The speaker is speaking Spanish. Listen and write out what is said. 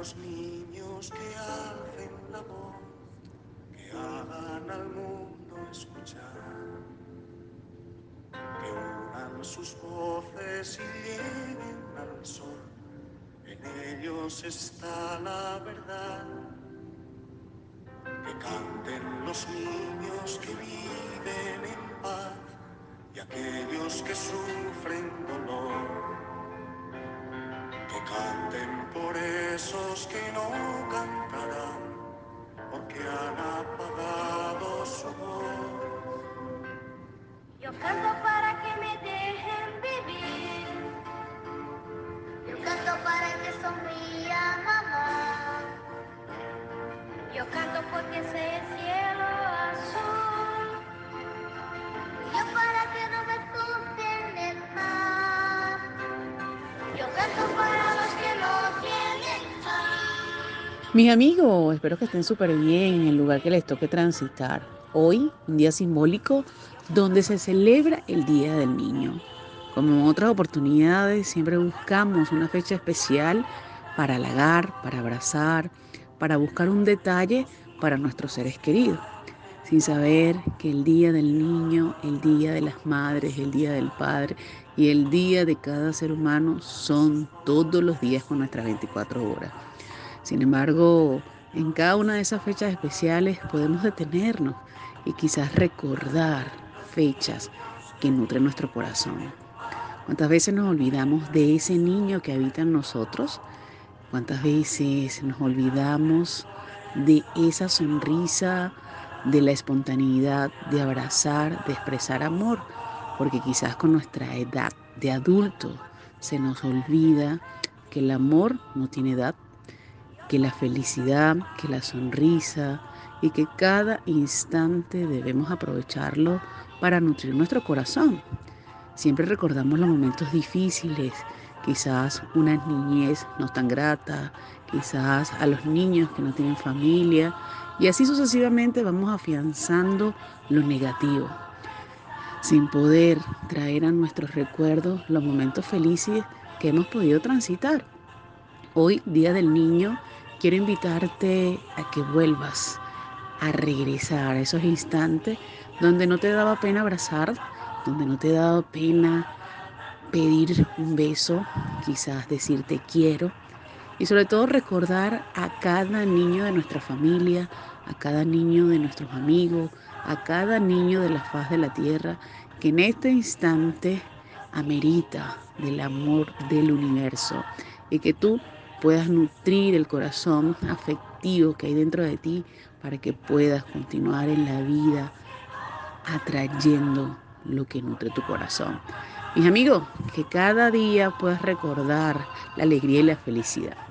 los niños que la voz, que hagan al mundo escuchar, que unan sus voces y lleguen al sol. En ellos está la verdad. Que canten los niños que viven en paz y aquellos que sufren dolor canten por esos que no cantarán, porque han apagado su voz. Yo canto para que me dejen vivir. Yo canto para que sonría mamá. Yo canto porque sé el cielo azul. Yo para que no me escuchen el mar. Yo canto para Mis amigos, espero que estén súper bien en el lugar que les toque transitar. Hoy, un día simbólico donde se celebra el Día del Niño. Como en otras oportunidades, siempre buscamos una fecha especial para halagar, para abrazar, para buscar un detalle para nuestros seres queridos, sin saber que el Día del Niño, el Día de las Madres, el Día del Padre y el Día de cada ser humano son todos los días con nuestras 24 horas. Sin embargo, en cada una de esas fechas especiales podemos detenernos y quizás recordar fechas que nutren nuestro corazón. ¿Cuántas veces nos olvidamos de ese niño que habita en nosotros? ¿Cuántas veces nos olvidamos de esa sonrisa, de la espontaneidad, de abrazar, de expresar amor? Porque quizás con nuestra edad de adulto se nos olvida que el amor no tiene edad, que la felicidad, que la sonrisa y que cada instante debemos aprovecharlo para nutrir nuestro corazón. Siempre recordamos los momentos difíciles, quizás una niñez no tan grata, quizás a los niños que no tienen familia y así sucesivamente vamos afianzando lo negativo, sin poder traer a nuestros recuerdos los momentos felices que hemos podido transitar. Hoy, Día del Niño, quiero invitarte a que vuelvas a regresar a esos instantes donde no te daba pena abrazar, donde no te daba pena pedir un beso, quizás decir te quiero y sobre todo recordar a cada niño de nuestra familia, a cada niño de nuestros amigos, a cada niño de la faz de la tierra que en este instante amerita del amor del universo y que tú puedas nutrir el corazón afectivo que hay dentro de ti para que puedas continuar en la vida atrayendo lo que nutre tu corazón. Mis amigos, que cada día puedas recordar la alegría y la felicidad.